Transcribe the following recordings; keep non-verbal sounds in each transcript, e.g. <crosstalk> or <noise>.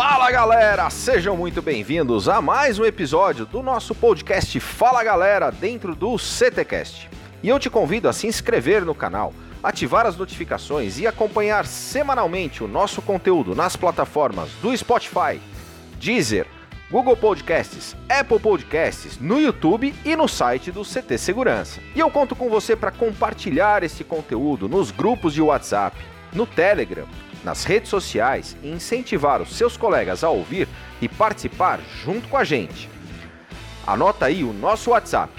Fala galera, sejam muito bem-vindos a mais um episódio do nosso podcast Fala Galera dentro do CTcast. E eu te convido a se inscrever no canal, ativar as notificações e acompanhar semanalmente o nosso conteúdo nas plataformas do Spotify, Deezer, Google Podcasts, Apple Podcasts, no YouTube e no site do CT Segurança. E eu conto com você para compartilhar esse conteúdo nos grupos de WhatsApp, no Telegram, nas redes sociais e incentivar os seus colegas a ouvir e participar junto com a gente. Anota aí o nosso WhatsApp: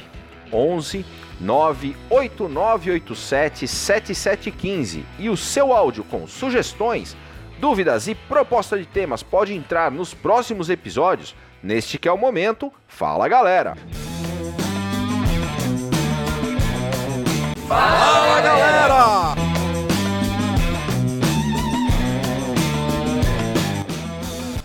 11 98987 7715 e o seu áudio com sugestões dúvidas e proposta de temas pode entrar nos próximos episódios, neste que é o momento. Fala galera! Fala galera!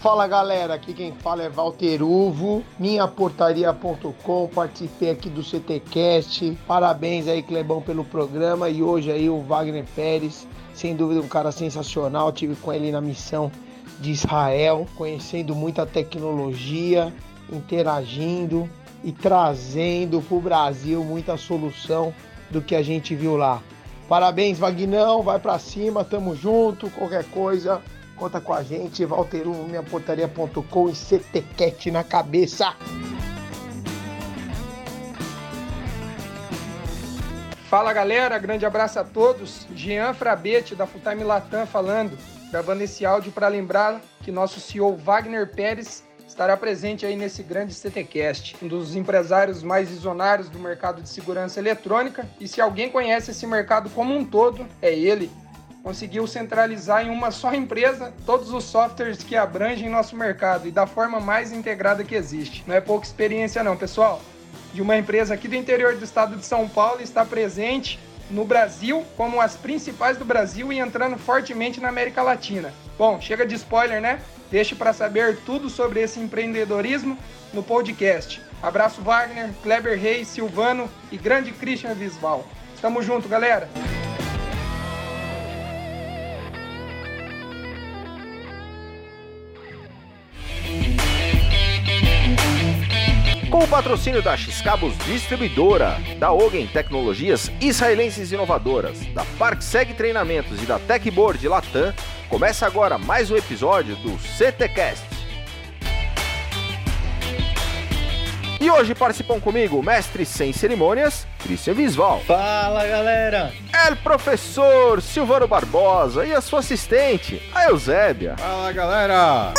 Fala galera, aqui quem fala é Walter Uvo, minhaportaria.com, participei aqui do CTcast, parabéns aí Clebão pelo programa e hoje aí o Wagner Pérez sem dúvida um cara sensacional. Tive com ele na missão de Israel, conhecendo muita tecnologia, interagindo e trazendo para o Brasil muita solução do que a gente viu lá. Parabéns, Vagnão, vai para cima, tamo junto. Qualquer coisa, conta com a gente. Valteruvo, minha portaria.com e CTCat na cabeça. Fala galera, grande abraço a todos. Jean Frabete da Fulltime Latam falando, gravando esse áudio para lembrar que nosso CEO Wagner Pérez estará presente aí nesse grande CTcast, um dos empresários mais visionários do mercado de segurança eletrônica. E se alguém conhece esse mercado como um todo, é ele. Conseguiu centralizar em uma só empresa todos os softwares que abrangem nosso mercado e da forma mais integrada que existe. Não é pouca experiência não, pessoal de uma empresa aqui do interior do estado de São Paulo está presente no Brasil como as principais do Brasil e entrando fortemente na América Latina. Bom, chega de spoiler, né? Deixe para saber tudo sobre esse empreendedorismo no podcast. Abraço Wagner, Kleber Reis, Silvano e grande Christian Visval. Tamo junto, galera! Com o patrocínio da X-Cabos Distribuidora, da Ogen Tecnologias Israelenses Inovadoras, da ParkSeg Treinamentos e da Techboard Latam, começa agora mais um episódio do CTcast. E hoje participam comigo o mestre sem cerimônias, Christian Visval. Fala galera! El professor Silvano Barbosa e a sua assistente, a Eusébia. Fala galera!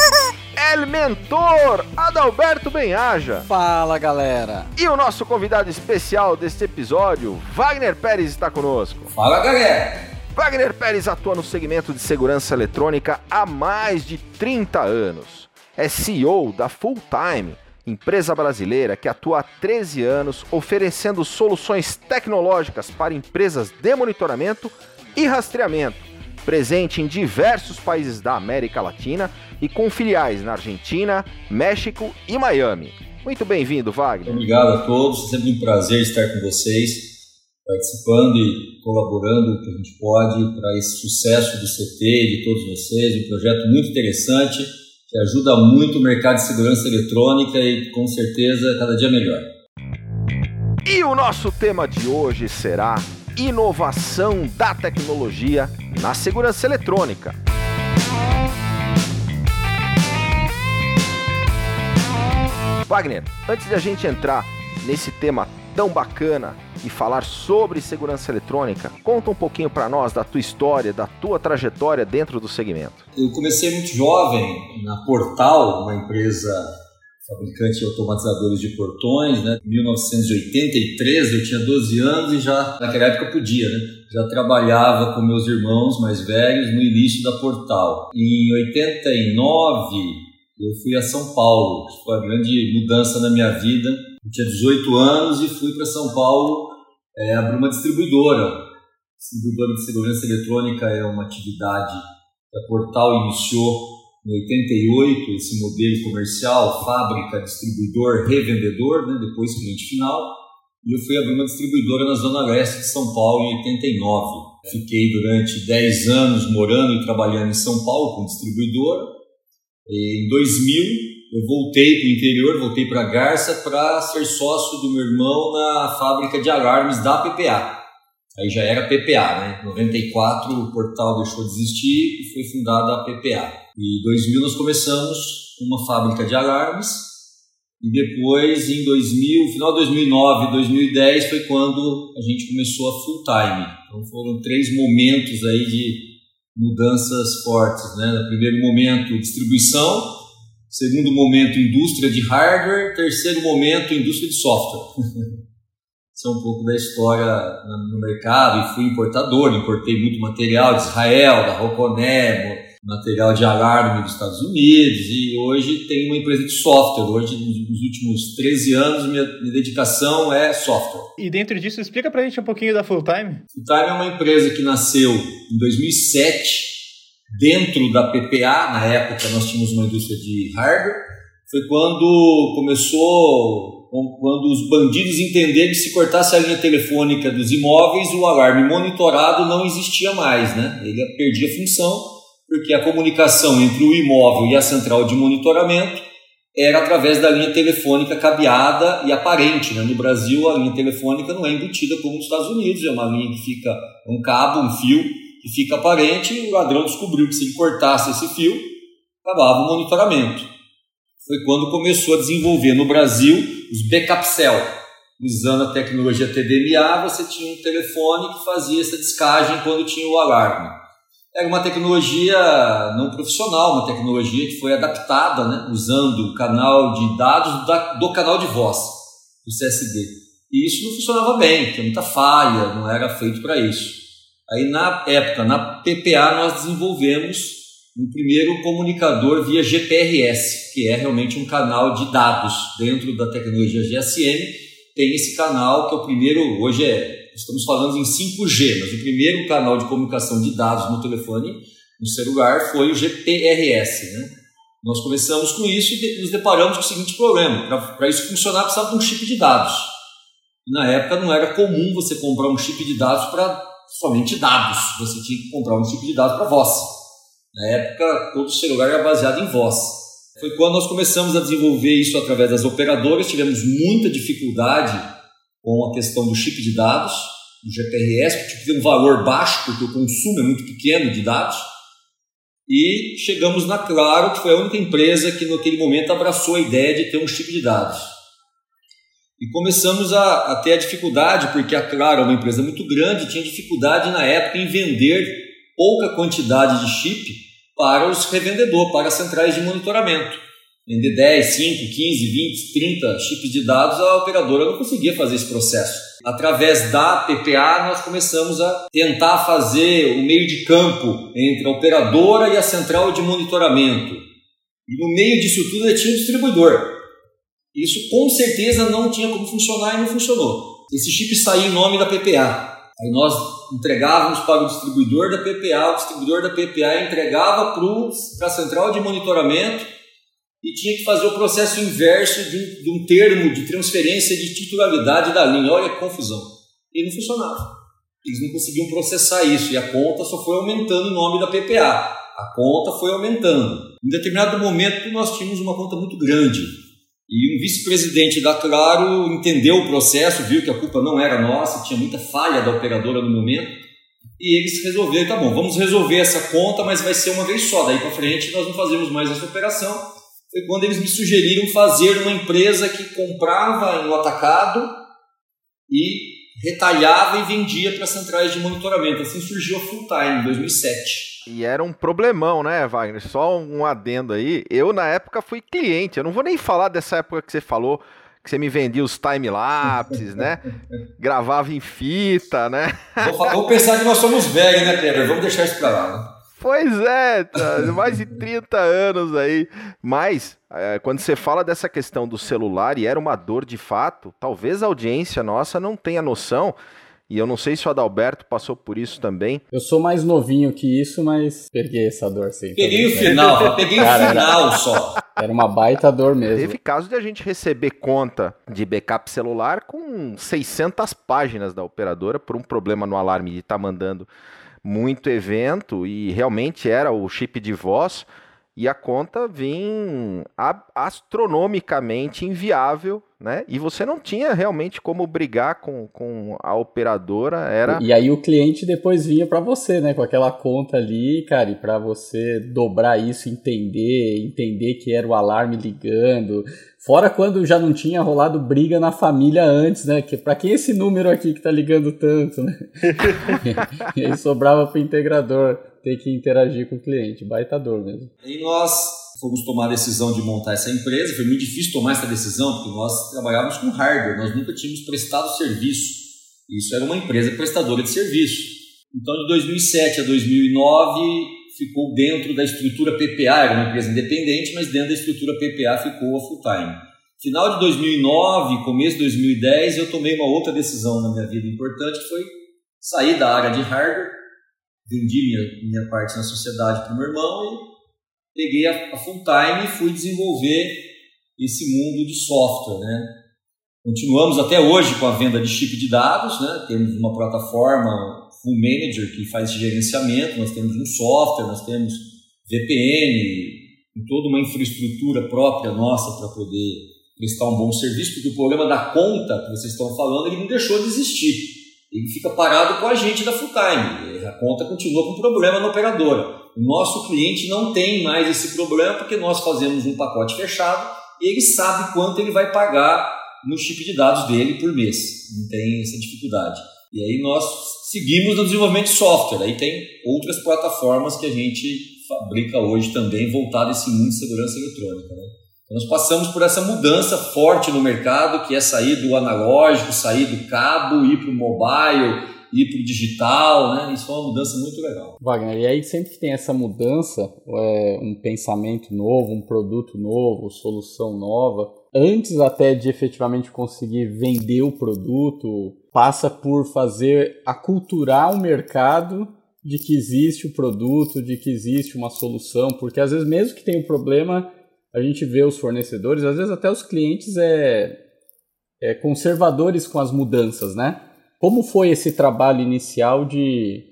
El Mentor, Adalberto Benhaja. Fala, galera. E o nosso convidado especial deste episódio, Wagner Pérez, está conosco. Fala, galera. Wagner Pérez atua no segmento de segurança eletrônica há mais de 30 anos. É CEO da Full Time, empresa brasileira que atua há 13 anos oferecendo soluções tecnológicas para empresas de monitoramento e rastreamento, presente em diversos países da América Latina e com filiais na Argentina, México e Miami. Muito bem-vindo, Wagner. Obrigado a todos, é sempre um prazer estar com vocês, participando e colaborando o que a gente pode para esse sucesso do CT e de todos vocês. Um projeto muito interessante que ajuda muito o mercado de segurança eletrônica e com certeza cada dia melhor. E o nosso tema de hoje será inovação da tecnologia na segurança eletrônica. Wagner, antes de a gente entrar nesse tema tão bacana e falar sobre segurança eletrônica, conta um pouquinho para nós da tua história, da tua trajetória dentro do segmento. Eu comecei muito jovem na Portal, uma empresa fabricante de automatizadores de portões, né? Em 1983, eu tinha 12 anos e já naquela época podia, né? Já trabalhava com meus irmãos mais velhos no início da Portal. Em 89, eu fui a São Paulo, que foi uma grande mudança na minha vida. Eu tinha 18 anos e fui para São Paulo é, abrir uma distribuidora. Distribuidora de segurança eletrônica é uma atividade que a Portal iniciou em 88, esse modelo comercial, fábrica, distribuidor, revendedor, né, depois cliente final. E eu fui abrir uma distribuidora na Zona Leste de São Paulo em 89. Fiquei durante 10 anos morando e trabalhando em São Paulo com distribuidora E em 2000, eu voltei para o interior, voltei para Garça para ser sócio do meu irmão na fábrica de alarmes da PPA. Aí já era PPA, né? Em 94 o portal deixou de existir e foi fundada a PPA. E em 2000 nós começamos uma fábrica de alarmes e depois em 2000, final de 2009, 2010 foi quando a gente começou a full time. Então foram três momentos aí de mudanças fortes, né? No primeiro momento distribuição, segundo momento indústria de hardware, terceiro momento indústria de software. <laughs> Um pouco da história no mercado e fui importador, importei muito material de Israel, da Roconé, material de alarme dos Estados Unidos e hoje tenho uma empresa de software. Hoje, nos últimos 13 anos, minha, minha dedicação é software. E dentro disso, explica pra gente um pouquinho da Fulltime. Fulltime é uma empresa que nasceu em 2007 dentro da PPA, na época nós tínhamos uma indústria de hardware, foi quando começou quando os bandidos entenderam que se cortasse a linha telefônica dos imóveis, o alarme monitorado não existia mais, né? Ele perdia função, porque a comunicação entre o imóvel e a central de monitoramento era através da linha telefônica cabeada e aparente. Né? No Brasil, a linha telefônica não é embutida como nos Estados Unidos, é uma linha que fica um cabo, um fio, que fica aparente, e o ladrão descobriu que se ele cortasse esse fio, acabava o monitoramento foi quando começou a desenvolver no Brasil os backup cell. Usando a tecnologia TDMA, você tinha um telefone que fazia essa descagem quando tinha o alarme. Era uma tecnologia não profissional, uma tecnologia que foi adaptada, né, usando o canal de dados da, do canal de voz, do CSD. E isso não funcionava bem, tinha muita falha, não era feito para isso. Aí na época, na PPA, nós desenvolvemos um primeiro comunicador via GPRS, que é realmente um canal de dados dentro da tecnologia GSM. Tem esse canal que é o primeiro, hoje é, estamos falando em 5G, mas o primeiro canal de comunicação de dados no telefone, no celular, foi o GPRS. Né? Nós começamos com isso e nos deparamos com o seguinte problema: para isso funcionar, precisava de um chip de dados. Na época não era comum você comprar um chip de dados para somente dados, você tinha que comprar um chip de dados para voz. Na época, todo celular era baseado em voz. Foi quando nós começamos a desenvolver isso através das operadoras, tivemos muita dificuldade com a questão do chip de dados, do GPRS, que tem um valor baixo, porque o consumo é muito pequeno de dados. E chegamos na Claro, que foi a única empresa que naquele momento abraçou a ideia de ter um chip de dados. E começamos a, a ter a dificuldade, porque a Claro é uma empresa muito grande, tinha dificuldade na época em vender pouca quantidade de chip para os revendedores, para as centrais de monitoramento. Vender 10, 5, 15, 20, 30 chips de dados, a operadora não conseguia fazer esse processo. Através da PPA, nós começamos a tentar fazer o meio de campo entre a operadora e a central de monitoramento. E no meio disso tudo tinha um distribuidor. Isso com certeza não tinha como funcionar e não funcionou. Esse chip saiu em nome da PPA. Aí nós entregávamos para o distribuidor da PPA, o distribuidor da PPA entregava para a central de monitoramento e tinha que fazer o processo inverso de um, de um, termo de transferência de titularidade da linha. Olha que confusão. E não funcionava. Eles não conseguiam processar isso e a conta só foi aumentando em nome da PPA. A conta foi aumentando. Em determinado momento, nós tínhamos uma conta muito grande e um vice-presidente da Claro entendeu o processo, viu que a culpa não era nossa, tinha muita falha da operadora no momento, e eles resolveram, tá bom, vamos resolver essa conta, mas vai ser uma vez só, daí para frente nós não fazemos mais essa operação. Foi quando eles me sugeriram fazer uma empresa que comprava no atacado e retalhava e vendia para centrais de monitoramento. Assim surgiu a Full Time em 2007. E era um problemão, né, Wagner? Só um adendo aí. Eu, na época, fui cliente. Eu não vou nem falar dessa época que você falou, que você me vendia os time-lapses, né? <laughs> Gravava em fita, né? Vou, vou, pensar que nós somos velhos, né, Kleber? Vamos deixar isso pra lá, né? Pois é, tá, mais de 30 anos aí. Mas, é, quando você fala dessa questão do celular e era uma dor de fato, talvez a audiência nossa não tenha noção e eu não sei se o Adalberto passou por isso também. Eu sou mais novinho que isso, mas peguei essa dor sim. Peguei o final, peguei Cara, o final era, só. Era uma baita dor mesmo. Teve caso de a gente receber conta de backup celular com 600 páginas da operadora por um problema no alarme de estar tá mandando muito evento e realmente era o chip de voz e a conta vinha astronomicamente inviável, né? E você não tinha realmente como brigar com, com a operadora, era... E aí o cliente depois vinha para você, né? Com aquela conta ali, cara, e para você dobrar isso, entender, entender que era o alarme ligando, Fora quando já não tinha rolado briga na família antes, né? Que para quem esse número aqui que tá ligando tanto, né? <laughs> <laughs> e aí sobrava pro integrador ter que interagir com o cliente, baita dor mesmo. E nós fomos tomar a decisão de montar essa empresa, foi muito difícil tomar essa decisão, porque nós trabalhávamos com hardware, nós nunca tínhamos prestado serviço. Isso era uma empresa prestadora de serviço. Então, de 2007 a 2009, ficou dentro da estrutura PPA, era uma empresa independente, mas dentro da estrutura PPA ficou a full time. Final de 2009, começo de 2010, eu tomei uma outra decisão na minha vida importante, que foi sair da área de hardware, vendi minha, minha parte na sociedade para o meu irmão e peguei a, a full time e fui desenvolver esse mundo de software, né? Continuamos até hoje com a venda de chip de dados, né? Temos uma plataforma full manager que faz gerenciamento, nós temos um software, nós temos VPN, toda uma infraestrutura própria nossa para poder prestar um bom serviço, porque o problema da conta que vocês estão falando, ele não deixou de existir. Ele fica parado com a gente da full time. A conta continua com problema na operadora. Nosso cliente não tem mais esse problema porque nós fazemos um pacote fechado e ele sabe quanto ele vai pagar no chip de dados dele por mês. Não tem essa dificuldade. E aí nós seguimos no desenvolvimento de software. Aí tem outras plataformas que a gente fabrica hoje também voltado a esse mundo de segurança eletrônica. Né? Então nós passamos por essa mudança forte no mercado, que é sair do analógico, sair do cabo, ir para o mobile, ir para o digital, né? Isso foi uma mudança muito legal. Wagner, e aí sempre que tem essa mudança, é, um pensamento novo, um produto novo, solução nova, antes até de efetivamente conseguir vender o produto, passa por fazer aculturar o mercado de que existe o produto, de que existe uma solução, porque às vezes mesmo que tenha um problema, a gente vê os fornecedores, às vezes até os clientes é, é conservadores com as mudanças, né? Como foi esse trabalho inicial de,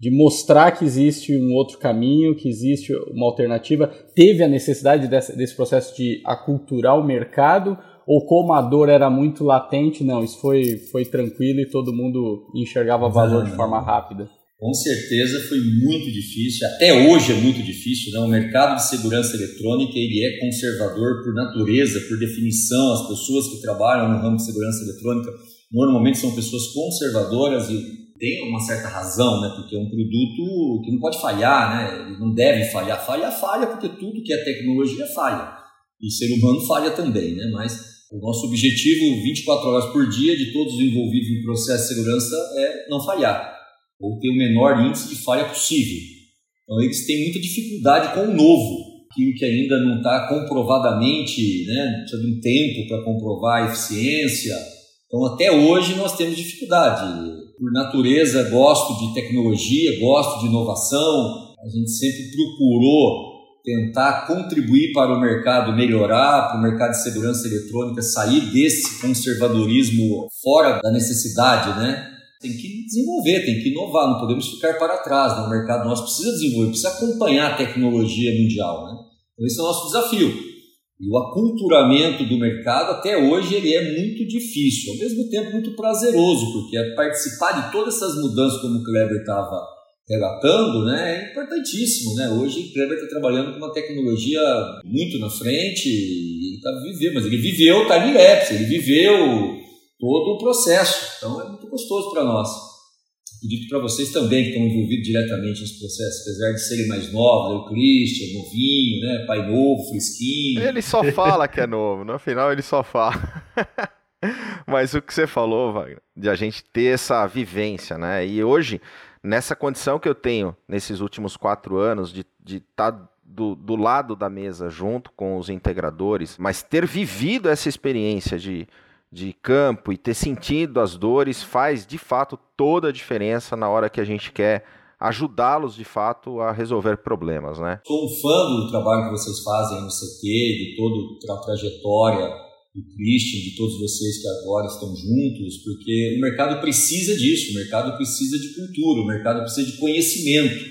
de mostrar que existe um outro caminho, que existe uma alternativa? Teve a necessidade desse, desse processo de aculturar o mercado ou como a dor era muito latente, não, isso foi, foi tranquilo e todo mundo enxergava valor de forma rápida? Com certeza foi muito difícil, até hoje é muito difícil, né? O mercado de segurança eletrônica, ele é conservador por natureza, por definição, as pessoas que trabalham no ramo de segurança eletrônica normalmente são pessoas conservadoras e tem uma certa razão, né? Porque é um produto que não pode falhar, né? Ele não deve falhar. Falha, falha, porque tudo que é tecnologia falha. E ser humano falha também, né? Mas o nosso objetivo 24 horas por dia de todos os envolvidos no processo de segurança é não falhar, ou ter o menor índice de falha possível. Então eles têm muita dificuldade com o novo, aquilo que ainda não está comprovadamente, né? precisa de um tempo para comprovar a eficiência. Então até hoje nós temos dificuldade. Por natureza gosto de tecnologia, gosto de inovação, a gente sempre procurou tentar contribuir para o mercado melhorar, para o mercado de segurança eletrônica sair desse conservadorismo fora da necessidade, né? Tem que desenvolver, tem que inovar, não podemos ficar para trás. Né? O mercado nosso precisa desenvolver, precisa acompanhar a tecnologia mundial, né? Então esse é o nosso desafio. E o aculturamento do mercado até hoje ele é muito difícil, ao mesmo tempo muito prazeroso, porque é participar de todas essas mudanças como o Kleber estava relatando, né, é importantíssimo, né? Hoje o Kleber está trabalhando com uma tecnologia muito na frente e está vivendo, mas ele viveu o time lapse, ele viveu todo o processo, então é muito gostoso para nós. Acredito para vocês também que estão envolvidos diretamente nesse processo, apesar de serem mais novos, o Christian, novinho, né, pai novo, fresquinho. Ele só fala que é novo, no final ele só fala. <laughs> Mas o que você falou, Wagner, de a gente ter essa vivência, né? E hoje nessa condição que eu tenho nesses últimos quatro anos de estar tá do, do lado da mesa junto com os integradores, mas ter vivido essa experiência de, de campo e ter sentido as dores faz de fato toda a diferença na hora que a gente quer ajudá-los de fato a resolver problemas, né? Sou um fã do trabalho que vocês fazem no CT, de toda a trajetória do Christian, de todos vocês que agora estão juntos, porque o mercado precisa disso, o mercado precisa de cultura, o mercado precisa de conhecimento.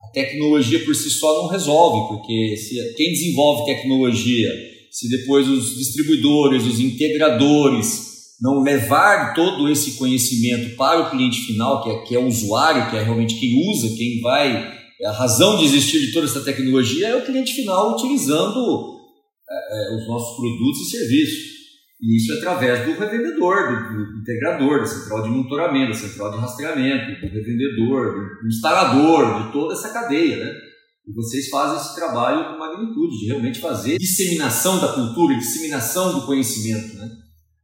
A tecnologia por si só não resolve, porque se, quem desenvolve tecnologia, se depois os distribuidores, os integradores não levar todo esse conhecimento para o cliente final, que é, que é o usuário, que é realmente quem usa, quem vai, a razão de existir de toda essa tecnologia é o cliente final utilizando é, é, os nossos produtos e serviços. E isso é através do revendedor, do, do, integrador, da central de monitoramento, da central de rastreamento, do revendedor, do, do instalador, de toda essa cadeia, né? E vocês fazem esse trabalho com magnitude, de realmente fazer disseminação da cultura, disseminação do conhecimento, né?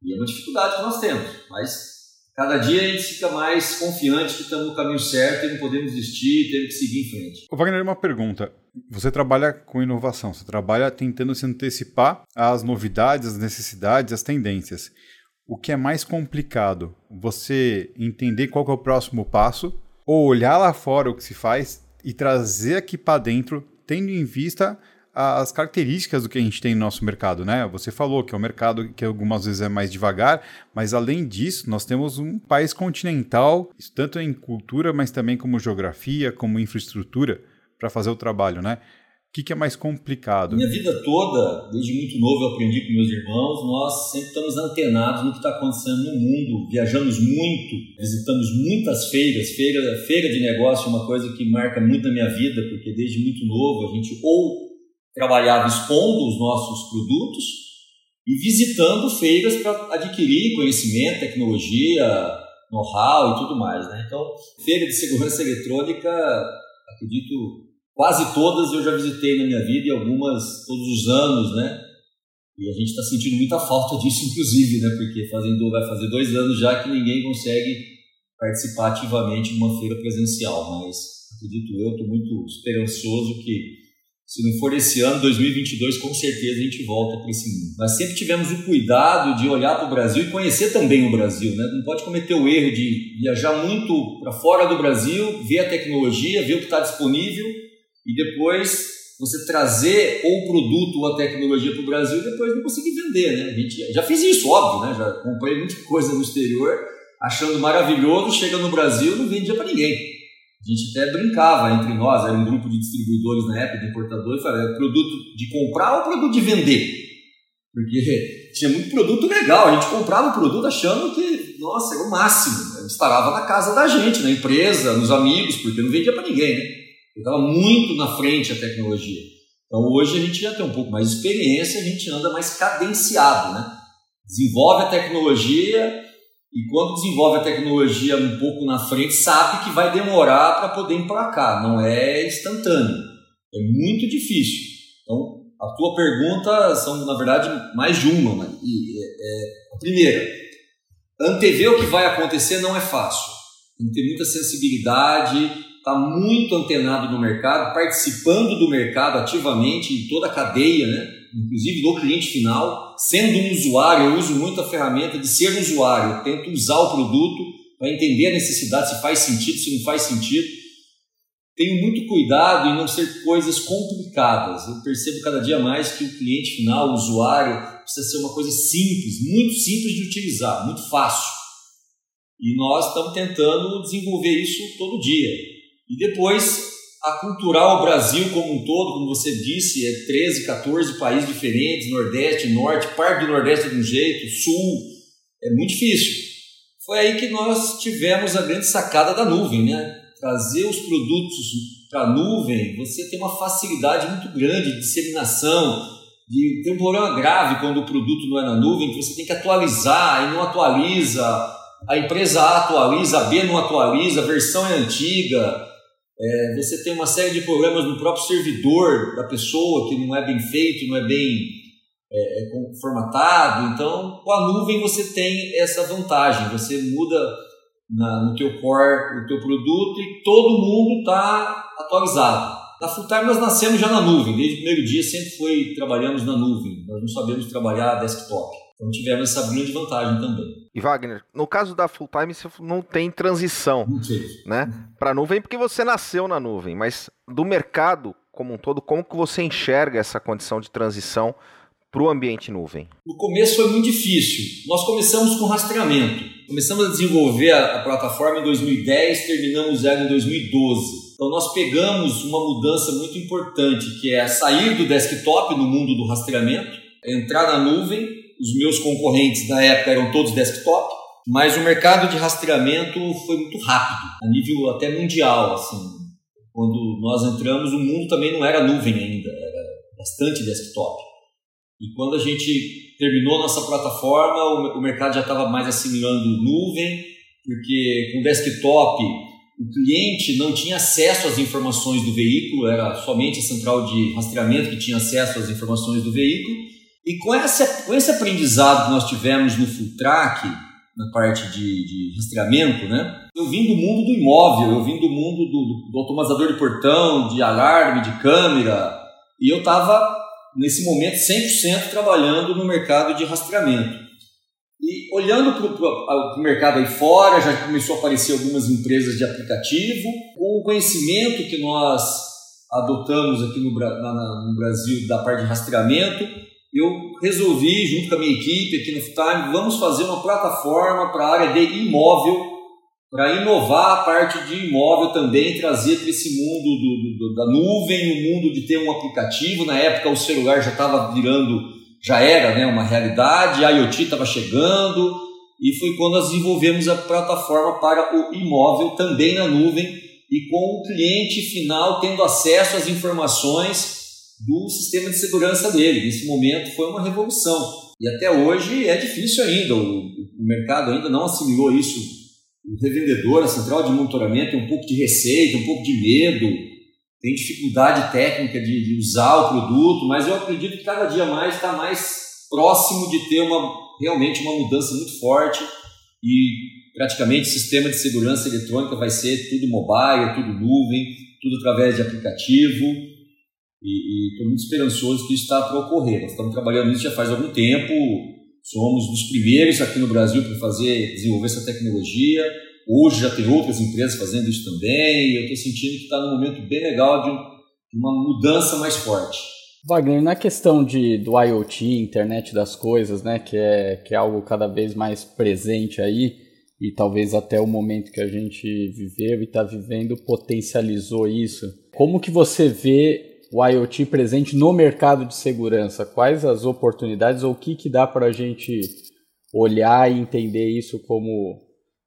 E é uma dificuldade que nós temos, mas cada dia a gente fica mais confiante que estamos no caminho certo e não podemos desistir, temos que seguir em frente. O Wagner, uma pergunta. Você trabalha com inovação, você trabalha tentando se antecipar às novidades, às necessidades, às tendências. O que é mais complicado? Você entender qual é o próximo passo ou olhar lá fora o que se faz e trazer aqui para dentro, tendo em vista as características do que a gente tem no nosso mercado, né? Você falou que é um mercado que algumas vezes é mais devagar, mas além disso, nós temos um país continental, tanto em cultura, mas também como geografia, como infraestrutura para fazer o trabalho, né? O que, que, é mais complicado? Minha vida toda, desde muito novo, eu aprendi com meus irmãos. Nós sempre estamos antenados no que está acontecendo no mundo. Viajamos muito, visitamos muitas feiras. Feira, feira de negócio é uma coisa que marca muito a minha vida, porque desde muito novo a gente ou trabalhava expondo os nossos produtos e visitando feiras para adquirir conhecimento, tecnologia, know-how e tudo mais. Né? Então, feira de segurança eletrônica, acredito, quase todas eu já visitei na minha vida e algumas todos os anos, né? E a gente está sentindo muita falta disso, inclusive, né? Porque fazendo, vai fazer dois anos já que ninguém consegue participar ativamente de uma feira presencial, mas acredito eu, estou muito esperançoso que se não for esse ano, 2022, com certeza a gente volta para esse mundo. Mas sempre tivemos o cuidado de olhar para o Brasil e conhecer também o Brasil. Né? Não pode cometer o erro de viajar muito para fora do Brasil, ver a tecnologia, ver o que está disponível e depois você trazer ou o produto ou a tecnologia para o Brasil e depois não conseguir vender. Né? A gente já fiz isso, óbvio, né? já comprei muita coisa no exterior, achando maravilhoso, chega no Brasil não vendia para ninguém. A gente até brincava entre nós, era um grupo de distribuidores na época, de importadores, falava, é produto de comprar ou produto de vender? Porque <laughs> tinha muito produto legal, a gente comprava o produto achando que, nossa, era o máximo. Instalava na casa da gente, na empresa, nos amigos, porque não vendia para ninguém, né? Estava muito na frente a tecnologia. Então hoje a gente já tem um pouco mais de experiência, a gente anda mais cadenciado, né? Desenvolve a tecnologia, e quando desenvolve a tecnologia um pouco na frente, sabe que vai demorar para poder emplacar, não é instantâneo. É muito difícil. Então, a tua pergunta são, na verdade, mais de uma. Né? E, é, é, primeira, antever o que vai acontecer não é fácil. Tem que ter muita sensibilidade, estar tá muito antenado no mercado, participando do mercado ativamente em toda a cadeia, né? inclusive do cliente final, sendo um usuário, eu uso muito a ferramenta de ser usuário, eu tento usar o produto para entender a necessidade, se faz sentido, se não faz sentido. Tenho muito cuidado em não ser coisas complicadas. Eu percebo cada dia mais que o cliente final, o usuário, precisa ser uma coisa simples, muito simples de utilizar, muito fácil. E nós estamos tentando desenvolver isso todo dia. E depois aculturar o Brasil como um todo, como você disse, é 13, 14 países diferentes, Nordeste, Norte, parte do Nordeste de um jeito, Sul, é muito difícil. Foi aí que nós tivemos a grande sacada da nuvem, né? Trazer os produtos para a nuvem, você tem uma facilidade muito grande de disseminação, de ter um problema grave quando o produto não é na nuvem, que você tem que atualizar e não atualiza, a empresa A atualiza, a B não atualiza, a versão é antiga, é, você tem uma série de problemas no próprio servidor da pessoa que não é bem feito, não é bem é, é formatado. Então, com a nuvem você tem essa vantagem. Você muda na, no teu core o teu produto e todo mundo está atualizado. Na Fulltime nós nascemos já na nuvem. Desde o primeiro dia sempre foi trabalhamos na nuvem. Nós não sabemos trabalhar desktop. Então tivemos essa grande vantagem também. E Wagner, no caso da full time você não tem transição, né, para nuvem porque você nasceu na nuvem, mas do mercado como um todo, como que você enxerga essa condição de transição para o ambiente nuvem? No começo foi muito difícil. Nós começamos com rastreamento. Começamos a desenvolver a, a plataforma em 2010, terminamos ela em 2012. Então nós pegamos uma mudança muito importante, que é sair do desktop no mundo do rastreamento, entrar na nuvem. Os meus concorrentes na época eram todos desktop, mas o mercado de rastreamento foi muito rápido, a nível até mundial, assim. Quando nós entramos, o mundo também não era nuvem ainda, era bastante desktop. E quando a gente terminou nossa plataforma, o mercado já estava mais assimilando nuvem, porque com desktop o cliente não tinha acesso às informações do veículo, era somente a central de rastreamento que tinha acesso às informações do veículo. E com esse, com esse aprendizado que nós tivemos no Full Track, na parte de, de rastreamento, né? Eu vim do mundo do imóvel, eu vim do mundo do, do automatizador de portão, de alarme, de câmera, e eu estava, nesse momento, 100% trabalhando no mercado de rastreamento. E olhando para o mercado aí fora, já começou a aparecer algumas empresas de aplicativo. Com o conhecimento que nós adotamos aqui no, na, no Brasil da parte de rastreamento, eu resolvi, junto com a minha equipe aqui no Fulltime, vamos fazer uma plataforma para a área de imóvel, para inovar a parte de imóvel também, trazer para esse mundo do, do, da nuvem, o mundo de ter um aplicativo. Na época o celular já estava virando já era né, uma realidade, a IoT estava chegando e foi quando nós desenvolvemos a plataforma para o imóvel também na nuvem e com o cliente final tendo acesso às informações do sistema de segurança dele. Nesse momento foi uma revolução e até hoje é difícil ainda, o, o mercado ainda não assimilou isso. O revendedor, a central de monitoramento tem um pouco de receita, um pouco de medo, tem dificuldade técnica de, de, usar o produto, mas eu acredito que cada dia mais está mais próximo de ter uma realmente uma mudança muito forte e praticamente o sistema de segurança eletrônica vai ser tudo mobile, tudo nuvem, tudo através de aplicativo e estou muito esperançoso que isso está para ocorrer. Nós estamos trabalhando nisso já faz algum tempo, somos dos primeiros aqui no Brasil para fazer desenvolver essa tecnologia Hoje já tem outras empresas fazendo isso também, e eu estou sentindo que está num momento bem legal de, uma mudança mais forte. Wagner, na questão de, do IoT, internet das coisas, né, que é, que é algo cada vez mais presente aí, e talvez até o momento que a gente viveu e está vivendo potencializou isso. Como que você vê o IoT presente no mercado de segurança? Quais as oportunidades ou o que, que dá para a gente olhar e entender isso como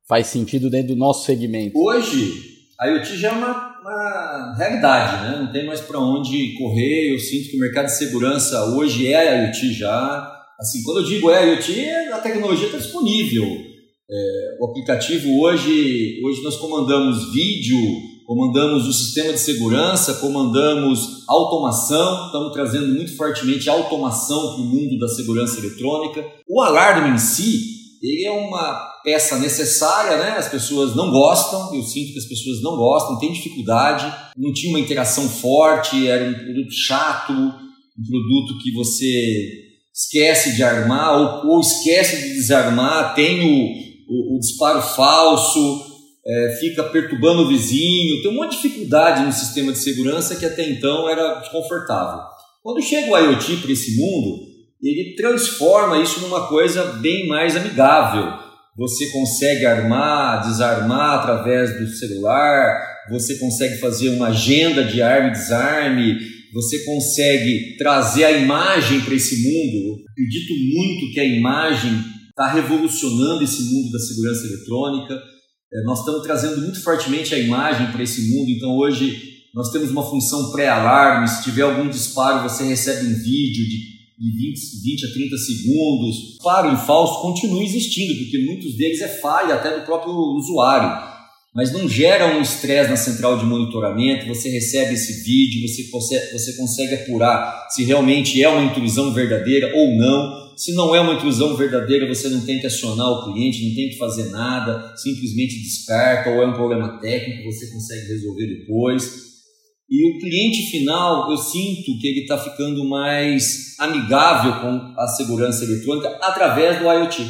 faz sentido dentro do nosso segmento? Hoje, a IoT já é uma, uma realidade, né? não tem mais para onde correr. Eu sinto que o mercado de segurança hoje é IoT já. Assim, quando eu digo é IoT, a tecnologia está disponível. É, o aplicativo hoje, hoje nós comandamos vídeo, comandamos o sistema de segurança, comandamos automação, estamos trazendo muito fortemente automação para o mundo da segurança eletrônica. O alarme em si, ele é uma peça necessária, né? As pessoas não gostam, eu sinto que as pessoas não gostam, têm dificuldade, não tinha uma interação forte, era um produto chato, um produto que você esquece de armar ou, ou esquece de desarmar, tem o, o, o disparo falso, é, fica perturbando o vizinho, tem uma dificuldade no sistema de segurança que até então era desconfortável. Quando chega o IoT para esse mundo, ele transforma isso numa coisa bem mais amigável você consegue armar, desarmar através do celular, você consegue fazer uma agenda de arma e desarme, você consegue trazer a imagem para esse mundo. Eu acredito muito que a imagem está revolucionando esse mundo da segurança eletrônica. É, nós estamos trazendo muito fortemente a imagem para esse mundo, então hoje nós temos uma função pré-alarme. Se tiver algum disparo, você recebe um vídeo de de 20, 20 a 30 segundos. Claro, em falso continua existindo, porque muitos deles é falha até do próprio usuário. Mas não gera um estresse na central de monitoramento, você recebe esse vídeo, você consegue, você consegue apurar se realmente é uma intrusão verdadeira ou não. Se não é uma intrusão verdadeira, você não tem que acionar o cliente, não tem que fazer nada, simplesmente descarta, ou é um problema técnico, você consegue resolver depois. E o cliente final, eu sinto que ele está ficando mais amigável com a segurança eletrônica através do IoT,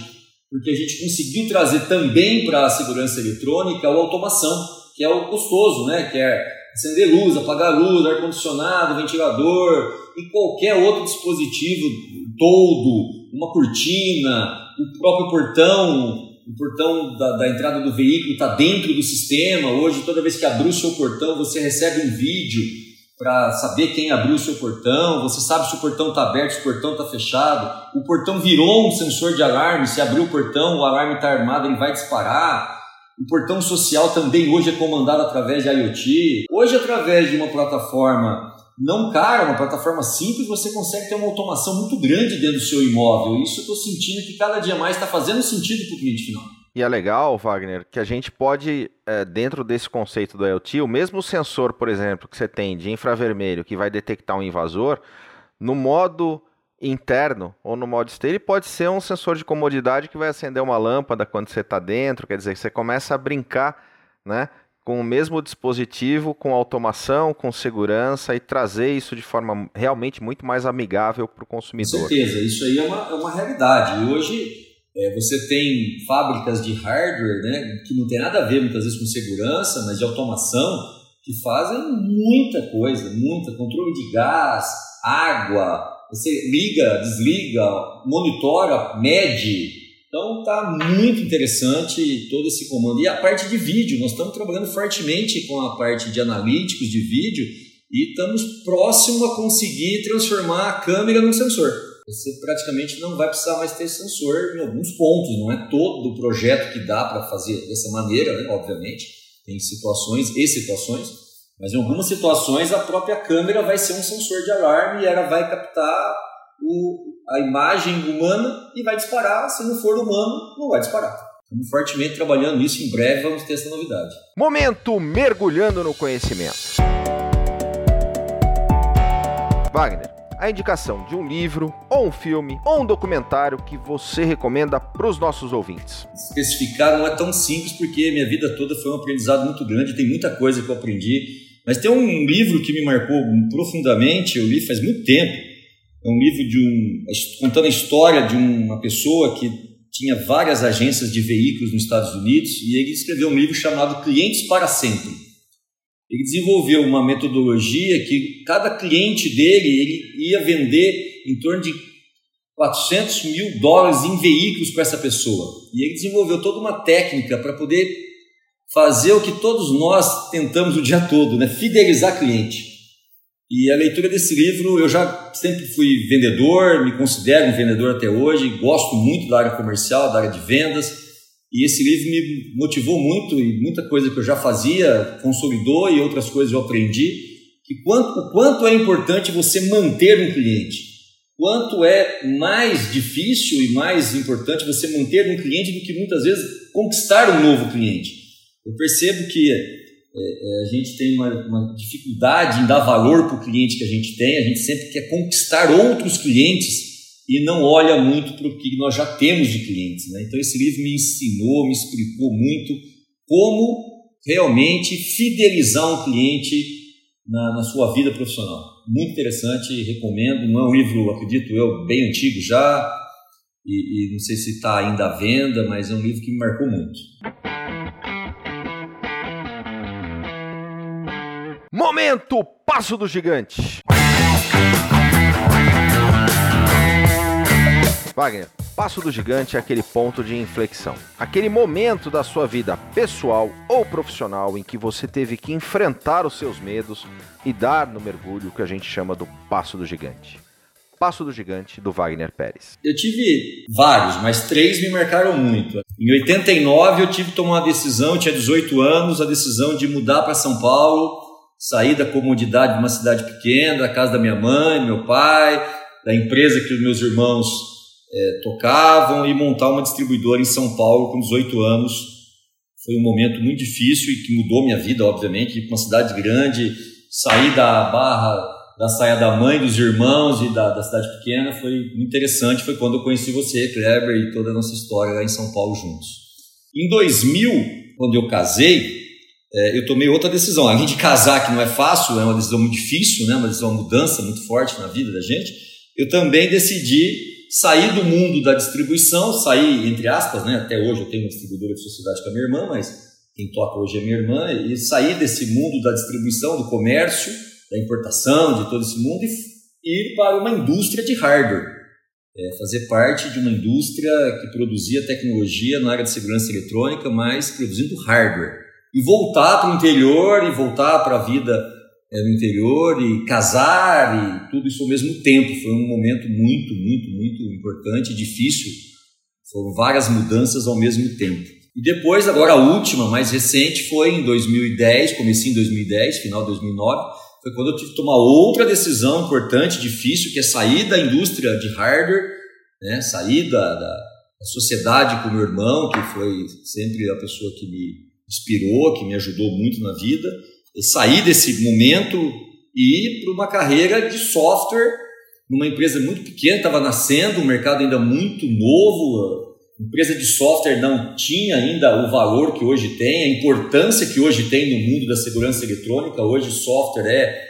porque a gente conseguiu trazer também para a segurança eletrônica a automação, que é o custoso, né? que é acender luz, apagar luz, ar-condicionado, ventilador e qualquer outro dispositivo, todo, uma cortina, o próprio portão, o portão da, da entrada do veículo está dentro do sistema. Hoje, toda vez que abrir o seu portão, você recebe um vídeo para saber quem abriu o seu portão. Você sabe se o portão está aberto, se o portão está fechado. O portão virou um sensor de alarme. Se abrir o portão, o alarme está armado, ele vai disparar. O portão social também hoje é comandado através de IoT. Hoje, através de uma plataforma não cara, uma plataforma simples, você consegue ter uma automação muito grande dentro do seu imóvel. Isso eu estou sentindo que cada dia mais está fazendo sentido para o cliente final. E é legal, Wagner, que a gente pode, é, dentro desse conceito do IoT, o mesmo sensor, por exemplo, que você tem de infravermelho que vai detectar um invasor, no modo interno ou no modo externo, pode ser um sensor de comodidade que vai acender uma lâmpada quando você está dentro, quer dizer, você começa a brincar né, com o mesmo dispositivo, com automação, com segurança e trazer isso de forma realmente muito mais amigável para o consumidor. Com certeza, isso aí é uma, é uma realidade. E hoje é, você tem fábricas de hardware né, que não tem nada a ver muitas vezes com segurança, mas de automação, que fazem muita coisa, muita, controle de gás, água, você liga, desliga, monitora, mede, então está muito interessante todo esse comando. E a parte de vídeo, nós estamos trabalhando fortemente com a parte de analíticos de vídeo e estamos próximo a conseguir transformar a câmera num sensor. Você praticamente não vai precisar mais ter sensor em alguns pontos, não é todo o projeto que dá para fazer dessa maneira, né? obviamente. Tem situações e situações, mas em algumas situações a própria câmera vai ser um sensor de alarme e ela vai captar o, a imagem humana e vai disparar. Se não for humano, não vai disparar. Estamos fortemente trabalhando nisso. Em breve vamos ter essa novidade. Momento mergulhando no conhecimento. Wagner, a indicação de um livro, ou um filme, ou um documentário que você recomenda para os nossos ouvintes? Especificar não é tão simples porque minha vida toda foi um aprendizado muito grande, tem muita coisa que eu aprendi. Mas tem um livro que me marcou profundamente, eu li faz muito tempo, é um livro de um, contando a história de uma pessoa que tinha várias agências de veículos nos Estados Unidos e ele escreveu um livro chamado Clientes para Sempre. Ele desenvolveu uma metodologia que cada cliente dele ele ia vender em torno de 400 mil dólares em veículos para essa pessoa. E ele desenvolveu toda uma técnica para poder fazer o que todos nós tentamos o dia todo, né? fidelizar cliente. E a leitura desse livro, eu já sempre fui vendedor, me considero um vendedor até hoje, gosto muito da área comercial, da área de vendas. E esse livro me motivou muito e muita coisa que eu já fazia consolidou e outras coisas eu aprendi. Que quanto, o quanto é importante você manter um cliente, quanto é mais difícil e mais importante você manter um cliente do que muitas vezes conquistar um novo cliente. Eu percebo que é, é, a gente tem uma, uma, dificuldade em dar valor para o cliente que a gente tem, a gente sempre quer conquistar outros clientes e não olha muito para o que nós já temos de clientes. Né? Então, esse livro me ensinou, me explicou muito como realmente fidelizar um cliente na, na sua vida profissional. Muito interessante, recomendo. Não é um livro, acredito eu, bem antigo já, e, e não sei se está ainda à venda, mas é um livro que me marcou muito. Momento Passo do Gigante. Wagner, Passo do Gigante é aquele ponto de inflexão, aquele momento da sua vida pessoal ou profissional em que você teve que enfrentar os seus medos e dar no mergulho que a gente chama do Passo do Gigante. Passo do Gigante, do Wagner Pérez. Eu tive vários, mas três me marcaram muito. Em 89 eu tive que tomar uma decisão, tinha 18 anos, a decisão de mudar para São Paulo sair da comodidade de uma cidade pequena, da casa da minha mãe, meu pai, da empresa que os meus irmãos é, tocavam e montar uma distribuidora em São Paulo com 18 anos. Foi um momento muito difícil e que mudou minha vida, obviamente, uma cidade grande, sair da barra da saia da mãe, dos irmãos e da, da cidade pequena foi interessante. Foi quando eu conheci você, Kleber, e toda a nossa história lá em São Paulo juntos. Em 2000, quando eu casei, é, eu tomei outra decisão. Além de casar, que não é fácil, é uma decisão muito difícil, né? uma decisão, uma mudança muito forte na vida da gente, eu também decidi sair do mundo da distribuição, sair, entre aspas, né? até hoje eu tenho uma distribuidora de sociedade com a minha irmã, mas quem toca hoje é minha irmã, e sair desse mundo da distribuição, do comércio, da importação, de todo esse mundo, e ir para uma indústria de hardware. é, fazer parte de uma indústria que produzia tecnologia na área de segurança eletrônica, mas produzindo hardware. E voltar para o interior e voltar para a vida é, no interior e casar e tudo isso ao mesmo tempo. Foi um momento muito, muito importante difícil. Foram várias mudanças ao mesmo tempo. E depois, agora a última, mais recente, foi em 2010, comecei em 2010, final de 2009, foi quando eu tive que tomar outra decisão importante, difícil, que é sair da indústria de hardware, né? sair da, da, da sociedade com meu irmão, que foi sempre a pessoa que me inspirou, que me ajudou muito na vida, sair desse momento e ir para uma carreira de software numa empresa muito pequena, estava nascendo, um mercado ainda muito novo, empresa de software não tinha ainda o valor que hoje tem, a importância que hoje tem no mundo da segurança eletrônica. Hoje, software é,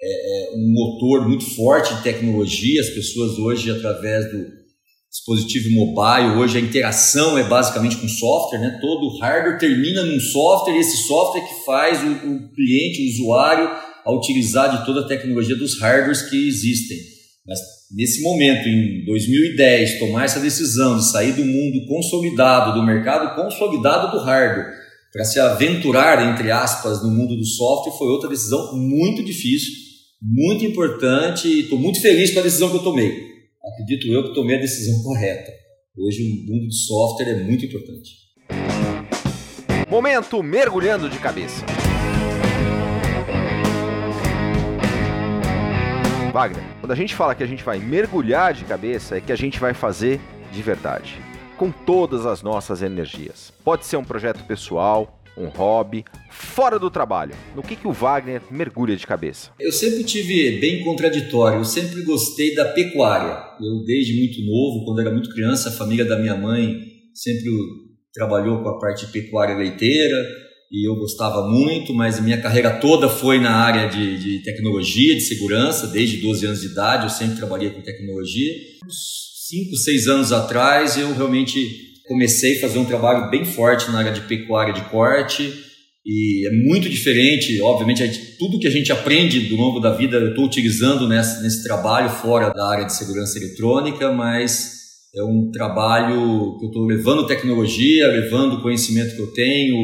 é, é um motor muito forte de tecnologia. As pessoas hoje, através do dispositivo mobile, hoje a interação é basicamente com software, né? Todo hardware termina num software e esse software que faz o, o cliente, o usuário, a utilizar de toda a tecnologia dos hardwares que existem. Mas nesse momento, em 2010, tomar essa decisão de sair do mundo consolidado, do mercado consolidado do hardware, para se aventurar, entre aspas, no mundo do software, foi outra decisão muito difícil, muito importante e estou muito feliz com a decisão que eu tomei. Acredito eu que tomei a decisão correta. Hoje o mundo do software é muito importante. Momento mergulhando de cabeça. Wagner, quando a gente fala que a gente vai mergulhar de cabeça, é que a gente vai fazer de verdade, com todas as nossas energias. Pode ser um projeto pessoal, um hobby, fora do trabalho. No que, que o Wagner mergulha de cabeça? Eu sempre tive bem contraditório, eu sempre gostei da pecuária. Eu, desde muito novo, quando era muito criança, a família da minha mãe sempre trabalhou com a parte pecuária leiteira e eu gostava muito, mas a minha carreira toda foi na área de, de, tecnologia, de segurança, desde 12 anos de idade, eu sempre trabalhei com tecnologia. Uns 5, 6 anos atrás, eu realmente comecei a fazer um trabalho bem forte na área de pecuária de corte, e é muito diferente, obviamente, tudo que a gente aprende do longo da vida eu estou utilizando nesse, nesse trabalho fora da área de segurança eletrônica, mas é um trabalho que eu estou levando tecnologia, levando o conhecimento que eu tenho,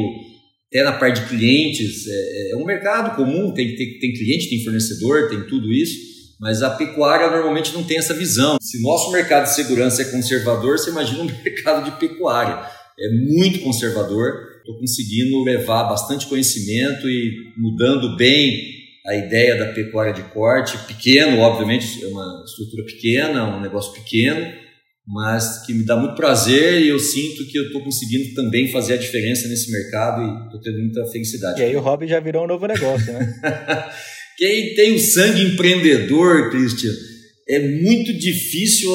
até na parte de clientes, é, é um mercado comum, tem, tem, tem cliente, tem fornecedor, tem tudo isso, mas a pecuária normalmente não tem essa visão. Se nosso mercado de segurança é conservador, você imagina um <laughs> mercado de pecuária. É muito conservador, estou conseguindo levar bastante conhecimento e mudando bem a ideia da pecuária de corte, pequeno, obviamente, é uma estrutura pequena, um negócio pequeno, mas que me dá muito prazer e eu sinto que eu estou conseguindo também fazer a diferença nesse mercado e estou tendo muita felicidade. E aí o hobby já virou um novo negócio, né? <laughs> Quem tem o sangue empreendedor, Christian, é muito difícil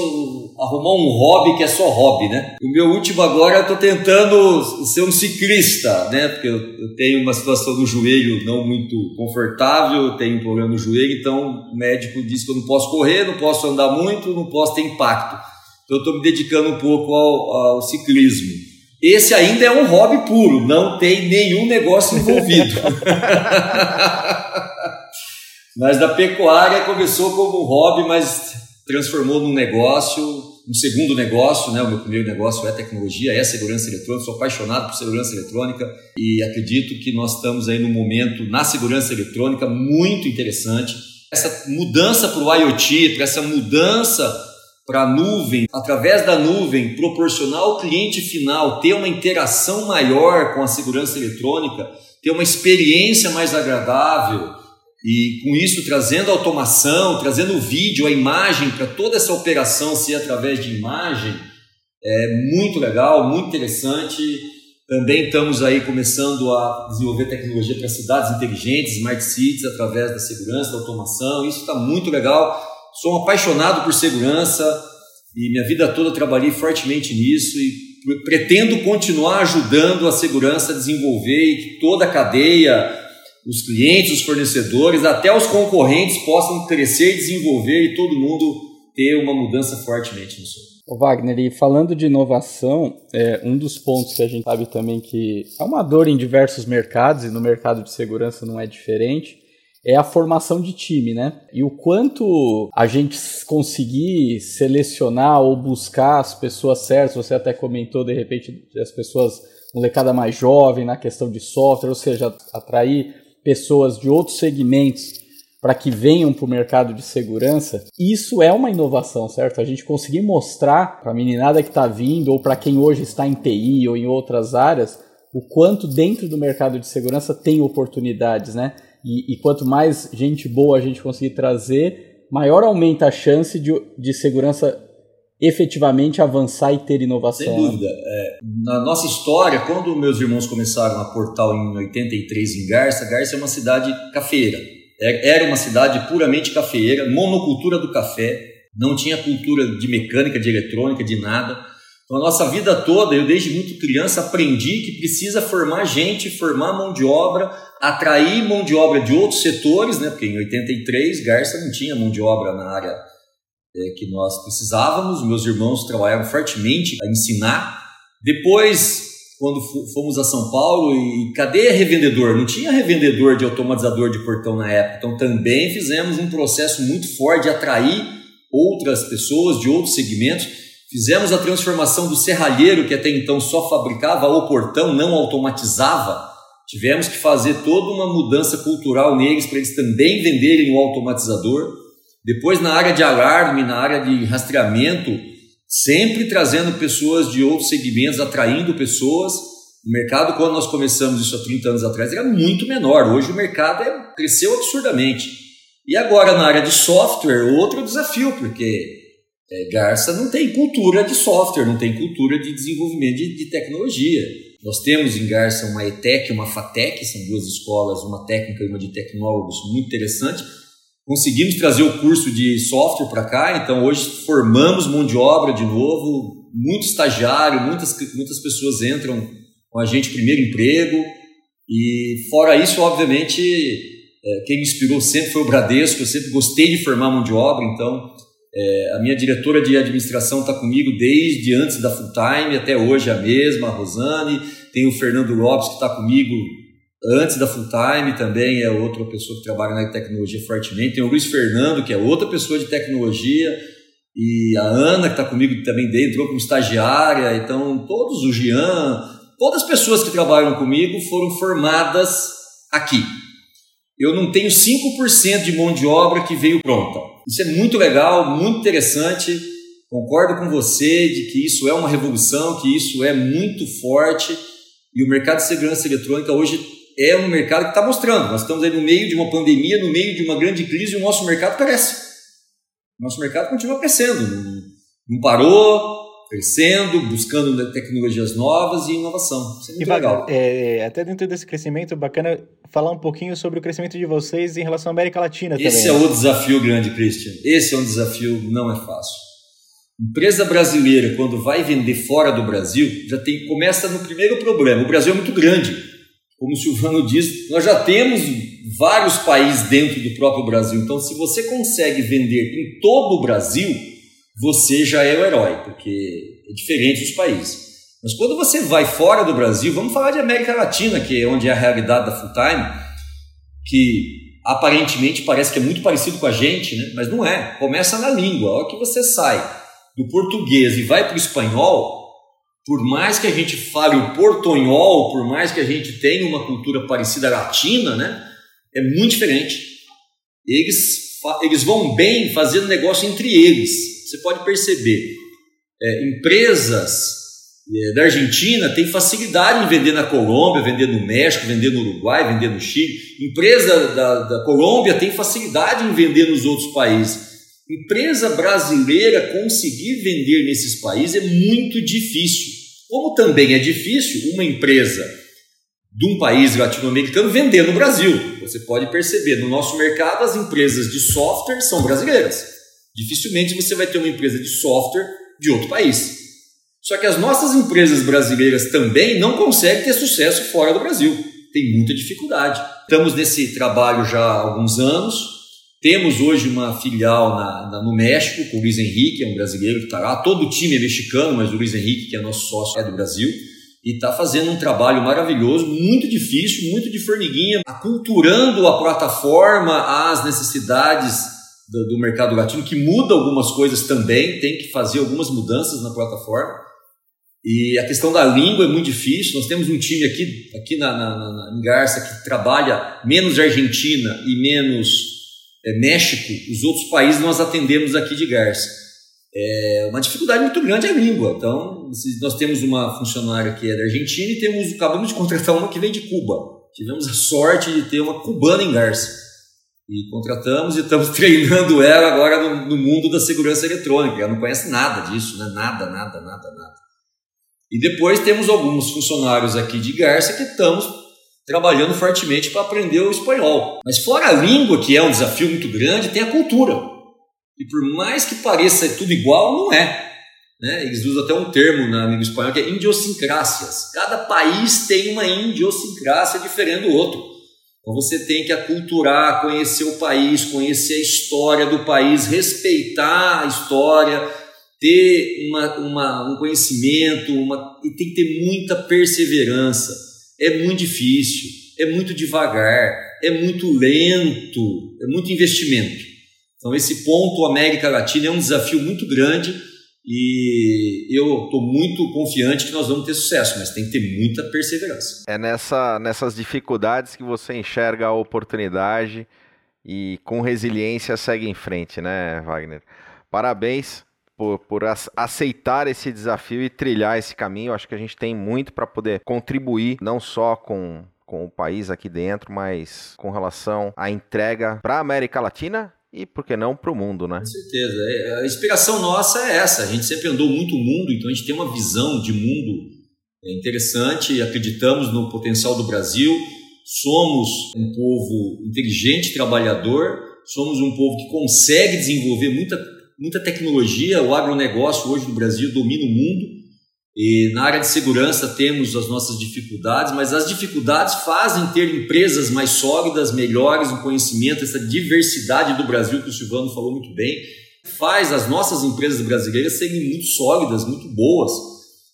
arrumar um hobby que é só hobby, né? O meu último agora, eu estou tentando ser um ciclista, né? Porque eu, tenho uma situação no joelho não muito confortável, eu tenho um problema no joelho, então o médico disse que eu não posso correr, não posso andar muito, não posso ter impacto. Então eu estou me dedicando um pouco ao, ao, ciclismo. Esse ainda é um hobby puro, não tem nenhum negócio envolvido. <laughs> mas da pecuária começou como um hobby, mas transformou num negócio, um segundo negócio, né? O meu primeiro negócio é tecnologia, é segurança eletrônica. Sou apaixonado por segurança eletrônica e acredito que nós estamos aí num momento na segurança eletrônica muito interessante. Essa mudança para o IoT, para essa mudança para a nuvem, através da nuvem, proporcionar ao cliente final ter uma interação maior com a segurança eletrônica, ter uma experiência mais agradável e com isso trazendo automação, trazendo o vídeo, a imagem para toda essa operação ser através de imagem, é muito legal, muito interessante. Também estamos aí começando a desenvolver tecnologia para cidades inteligentes, smart cities, através da segurança, da automação. Isso está muito legal sou um apaixonado por segurança e minha vida toda trabalhei fortemente nisso e pretendo continuar ajudando a segurança a desenvolver e que toda a cadeia, os clientes, os fornecedores, até os concorrentes possam crescer desenvolver e todo mundo ter uma mudança fortemente nisso. O Wagner, e falando de inovação, é, um dos pontos que a gente sabe também que é uma dor em diversos mercados e no mercado de segurança não é diferente, é a formação de time, né? E o quanto a gente conseguir selecionar ou buscar as pessoas certas, você até comentou de repente as pessoas, molecada mais jovem na questão de software, ou seja, atrair pessoas de outros segmentos para que venham para o mercado de segurança, isso é uma inovação, certo? A gente conseguir mostrar para a meninada que está vindo ou para quem hoje está em TI ou em outras áreas o quanto dentro do mercado de segurança tem oportunidades, né? E, e quanto mais gente boa a gente conseguir trazer, maior aumenta a chance de, de segurança efetivamente avançar e ter inovação. Sem dúvida. É, na nossa história, quando meus irmãos começaram a Portal em 83 em Garça, Garça é uma cidade cafeira. É, era uma cidade puramente cafeeira, monocultura do café, não tinha cultura de mecânica, de eletrônica, de nada. Então, a nossa vida toda, eu desde muito criança aprendi que precisa formar gente, formar mão de obra, atrair mão de obra de outros setores, né? porque em 83 Garça não tinha mão de obra na área é, que nós precisávamos. Meus irmãos trabalharam fortemente a ensinar. Depois, quando fomos a São Paulo, e cadê revendedor? Não tinha revendedor de automatizador de portão na época. Então, também fizemos um processo muito forte de atrair outras pessoas de outros segmentos. Fizemos a transformação do serralheiro, que até então só fabricava o portão, não automatizava Tivemos que fazer toda uma mudança cultural neles para eles também venderem o automatizador. Depois, na área de alarme, na área de rastreamento, sempre trazendo pessoas de outros segmentos, atraindo pessoas. O mercado, quando nós começamos isso há 30 anos atrás, era muito menor. Hoje o mercado é, cresceu absurdamente. E agora, na área de software, outro desafio, porque é, Garça não tem cultura de software, não tem cultura de desenvolvimento de, de tecnologia. Nós temos em Garça uma ETEC e uma FATEC, são duas escolas, uma técnica e uma de tecnólogos, muito interessante. Conseguimos trazer o curso de software para cá, então hoje formamos mão de obra de novo, muito estagiário, muitas, muitas pessoas entram com a gente primeiro emprego. E fora isso, obviamente, é, quem me inspirou sempre foi o Bradesco, eu sempre gostei de formar mão de obra, então é, a minha diretora de administração está comigo desde antes da full time, até hoje é a mesma, a Rosane. Tem o Fernando Lopes que está comigo antes da full time, também é outra pessoa que trabalha na tecnologia fortemente. Tem o Luiz Fernando, que é outra pessoa de tecnologia. E a Ana, que está comigo também entrou como estagiária. Então, todos, o Jean, todas as pessoas que trabalham comigo foram formadas aqui. Eu não tenho 5% de mão de obra que veio pronta. Isso é muito legal, muito interessante. Concordo com você de que isso é uma revolução, que isso é muito forte e o mercado de segurança eletrônica hoje é um mercado que está mostrando. Nós estamos aí no meio de uma pandemia, no meio de uma grande crise e o nosso mercado cresce. O nosso mercado continua crescendo, não, parou, crescendo, buscando tecnologias novas e inovação. Isso é muito e, legal. É, até dentro desse crescimento, bacana falar um pouquinho sobre o crescimento de vocês em relação à América Latina Esse também. é o desafio grande, Christian. Esse é um desafio, não é fácil. Empresa brasileira, quando vai vender fora do Brasil, já tem, começa no primeiro problema. O Brasil é muito grande. Como o Silvano diz, nós já temos vários países dentro do próprio Brasil. Então, se você consegue vender em todo o Brasil, você já é o herói, porque é diferente dos países. Mas quando você vai fora do Brasil, vamos falar de América Latina, que é onde é a realidade da full time, que aparentemente parece que é muito parecido com a gente, né? mas não é. Começa na língua. A hora que você sai do português e vai para o espanhol, por mais que a gente fale o portonhol, por mais que a gente tenha uma cultura parecida à latina, né? é muito diferente. Eles, eles vão bem fazendo negócio entre eles você pode perceber, é, empresas é, da Argentina têm facilidade em vender na Colômbia, vender no México, vender no Uruguai, vender no Chile. Empresa da, da Colômbia tem facilidade em vender nos outros países. Empresa brasileira conseguir vender nesses países é muito difícil. Como também é difícil uma empresa de um país latino-americano vender no Brasil. Você pode perceber, no nosso mercado, as empresas de software são brasileiras. Dificilmente você vai ter uma empresa de software de outro país. Só que as nossas empresas brasileiras também não conseguem ter sucesso fora do Brasil. Tem muita dificuldade. Estamos nesse trabalho já há alguns anos. Temos hoje uma filial na, na, no México com o Luiz Henrique, é um brasileiro que está lá. Todo o time é mexicano, mas o Luiz Henrique, que é nosso sócio, é do Brasil. e está fazendo um trabalho maravilhoso, muito difícil, muito de formiguinha, aculturando a plataforma às necessidades do, do, mercado latino, que muda algumas coisas também, tem que fazer algumas mudanças na plataforma. E a questão da língua é muito difícil. Nós temos um time aqui, aqui na, na, na em Garça que trabalha menos Argentina e menos é, México. Os outros países nós atendemos aqui de Garça é uma dificuldade muito grande é a língua. Então, nós temos uma funcionária que é da Argentina e temos, acabamos de contratar uma que vem de Cuba. Tivemos a sorte de ter uma cubana em Garça. E contratamos e estamos <laughs> treinando ela agora no, no, mundo da segurança eletrônica. Ela não conhece nada disso, né? nada, nada, nada, nada. E depois temos alguns funcionários aqui de Garça que estamos trabalhando fortemente para aprender o espanhol. Mas fora a língua, que é um desafio muito grande, tem a cultura. E por mais que pareça tudo igual, não é. Né? Eles usam até um termo na língua espanhola que é idiosincrásias. Cada país tem uma idiosincrásia diferente do outro. Então você tem que aculturar, conhecer o país, conhecer a história do país, respeitar a história, ter uma, uma, um conhecimento, uma, e tem que ter muita perseverança. É muito difícil, é muito devagar, é muito lento, é muito investimento. Então, esse ponto América Latina é um desafio muito grande e eu estou muito confiante que nós vamos ter sucesso, mas tem que ter muita perseverança. É nessa, nessas dificuldades que você enxerga a oportunidade e com resiliência segue em frente, né, Wagner? Parabéns por, por aceitar esse desafio e trilhar esse caminho. Acho que a gente tem muito para poder contribuir, não só com, com o país aqui dentro, mas com relação à entrega para a América Latina e, por que não, para o mundo, né? Com certeza. É, a inspiração nossa é essa. A gente sempre andou muito o mundo, então a gente tem uma visão de mundo é, interessante, acreditamos no potencial do Brasil, somos um povo inteligente, trabalhador, somos um povo que consegue desenvolver muita, muita tecnologia. O agronegócio hoje no Brasil domina o mundo. E na área de segurança temos as nossas dificuldades, mas as dificuldades fazem ter empresas mais sólidas, melhores no conhecimento, essa diversidade do Brasil que o Silvano falou muito bem, faz as nossas empresas brasileiras serem muito sólidas, muito boas.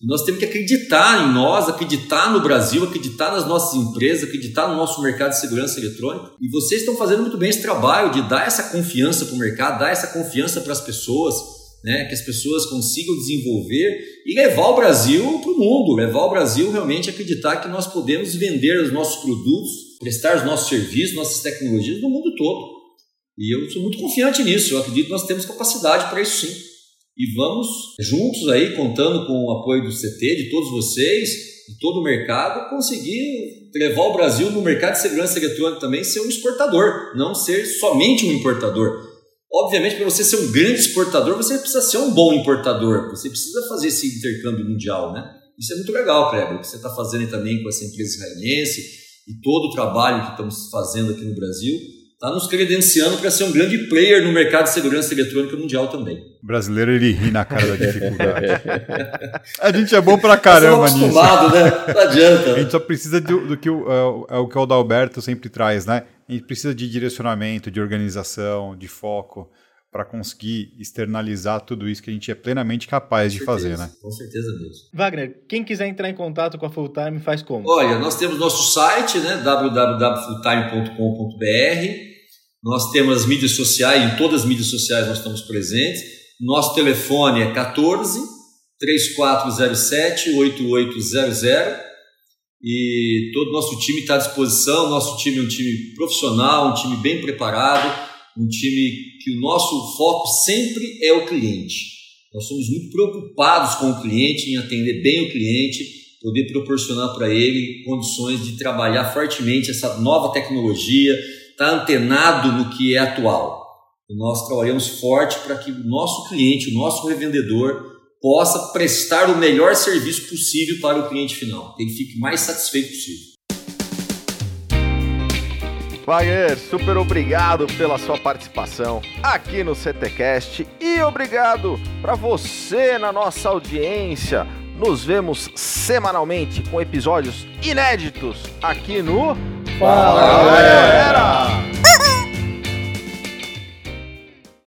E nós temos que acreditar em nós, acreditar no Brasil, acreditar nas nossas empresas, acreditar no nosso mercado de segurança eletrônica. E vocês estão fazendo muito bem esse trabalho de dar essa confiança para o mercado, dar essa confiança para as pessoas né, que as pessoas consigam desenvolver e levar o Brasil para o mundo, levar o Brasil realmente a acreditar que nós podemos vender os nossos produtos, prestar os nossos serviços, nossas tecnologias no mundo todo. E eu sou muito confiante nisso, eu acredito que nós temos capacidade para isso sim. E vamos juntos aí, contando com o apoio do CT, de todos vocês, de todo o mercado, conseguir levar o Brasil no mercado de segurança eletrônica também, ser um exportador, não ser somente um importador. Obviamente, para você ser um grande exportador, você precisa ser um bom importador. Você precisa fazer esse intercâmbio mundial, né? Isso é muito legal, Kleber, o que você está fazendo também com essa empresa israelense e todo o trabalho que estamos fazendo aqui no Brasil está nos credenciando para ser um grande player no mercado de segurança eletrônica mundial também. O brasileiro, ele ri na cara da <laughs> dificuldade. a gente é bom pra caramba nisso. né? Não adianta. A gente só precisa do, do que o, é, é o que o Adalberto sempre traz, né? A gente precisa de direcionamento, de organização, de foco para conseguir externalizar tudo isso que a gente é plenamente capaz de fazer, né? Com certeza mesmo. Wagner, quem quiser entrar em contato com a Fulltime faz como? Olha, nós temos nosso site, né, www.fulltime.com.br. Nós temos as mídias sociais, em todas as mídias sociais nós estamos presentes. Nosso telefone é 14 3407 8800 e todo o nosso time está à disposição. Nosso time é um time profissional, um time bem preparado, um time que o nosso foco sempre é o cliente. Nós somos muito preocupados com o cliente, em atender bem o cliente, poder proporcionar para ele condições de trabalhar fortemente essa nova tecnologia, estar tá antenado no que é atual. E nós trabalhamos forte para que o nosso cliente, o nosso revendedor, possa prestar o melhor serviço possível para o cliente final, que ele fique mais satisfeito possível. Wagner, super obrigado pela sua participação aqui no CTcast e obrigado para você na nossa audiência. Nos vemos semanalmente com episódios inéditos aqui no Fala, Fala galera! galera!